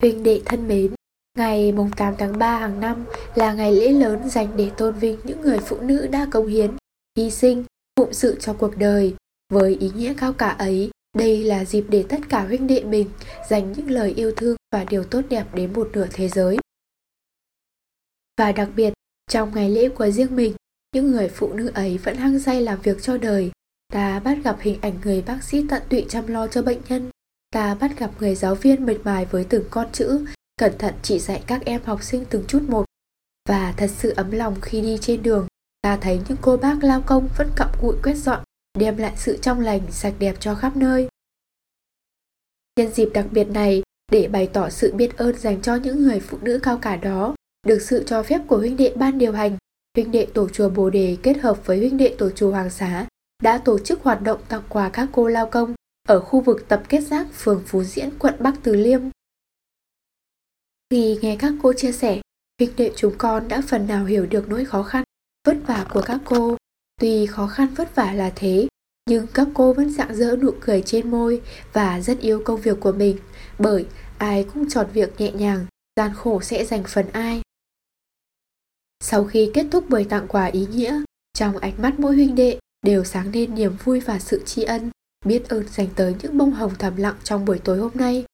Huynh đệ thân mến, ngày 8 tháng 3 hàng năm là ngày lễ lớn dành để tôn vinh những người phụ nữ đã công hiến, hy sinh, phụng sự cho cuộc đời. Với ý nghĩa cao cả ấy, đây là dịp để tất cả huynh đệ mình dành những lời yêu thương và điều tốt đẹp đến một nửa thế giới. Và đặc biệt, trong ngày lễ của riêng mình, những người phụ nữ ấy vẫn hăng say làm việc cho đời. Ta bắt gặp hình ảnh người bác sĩ tận tụy chăm lo cho bệnh nhân. Ta bắt gặp người giáo viên mệt mài với từng con chữ, cẩn thận chỉ dạy các em học sinh từng chút một. Và thật sự ấm lòng khi đi trên đường, ta thấy những cô bác lao công vẫn cặm cụi quét dọn, đem lại sự trong lành, sạch đẹp cho khắp nơi. Nhân dịp đặc biệt này, để bày tỏ sự biết ơn dành cho những người phụ nữ cao cả đó, được sự cho phép của huynh đệ ban điều hành, huynh đệ tổ chùa Bồ Đề kết hợp với huynh đệ tổ chùa Hoàng Xá đã tổ chức hoạt động tặng quà các cô lao công ở khu vực tập kết rác phường Phú Diễn, quận Bắc Từ Liêm. Khi nghe các cô chia sẻ, huynh đệ chúng con đã phần nào hiểu được nỗi khó khăn, vất vả của các cô. Tuy khó khăn vất vả là thế, nhưng các cô vẫn rạng rỡ nụ cười trên môi và rất yêu công việc của mình, bởi ai cũng chọn việc nhẹ nhàng, gian khổ sẽ dành phần ai. Sau khi kết thúc buổi tặng quà ý nghĩa, trong ánh mắt mỗi huynh đệ đều sáng lên niềm vui và sự tri ân, biết ơn dành tới những bông hồng thầm lặng trong buổi tối hôm nay.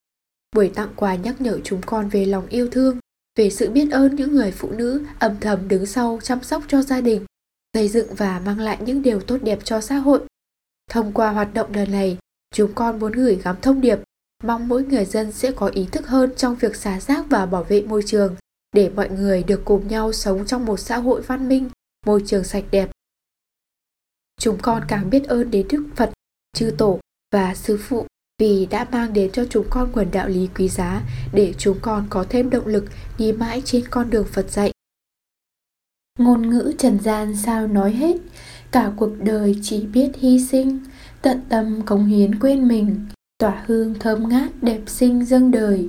Buổi tặng quà nhắc nhở chúng con về lòng yêu thương, về sự biết ơn những người phụ nữ âm thầm đứng sau chăm sóc cho gia đình, xây dựng và mang lại những điều tốt đẹp cho xã hội. Thông qua hoạt động lần này, chúng con muốn gửi gắm thông điệp, mong mỗi người dân sẽ có ý thức hơn trong việc xả rác và bảo vệ môi trường, để mọi người được cùng nhau sống trong một xã hội văn minh, môi trường sạch đẹp. Chúng con càng biết ơn đến Đức Phật, Chư Tổ và Sư Phụ vì đã mang đến cho chúng con nguồn đạo lý quý giá để chúng con có thêm động lực đi mãi trên con đường Phật dạy. Ngôn ngữ trần gian sao nói hết, cả cuộc đời chỉ biết hy sinh, tận tâm cống hiến quên mình, tỏa hương thơm ngát đẹp sinh dâng đời.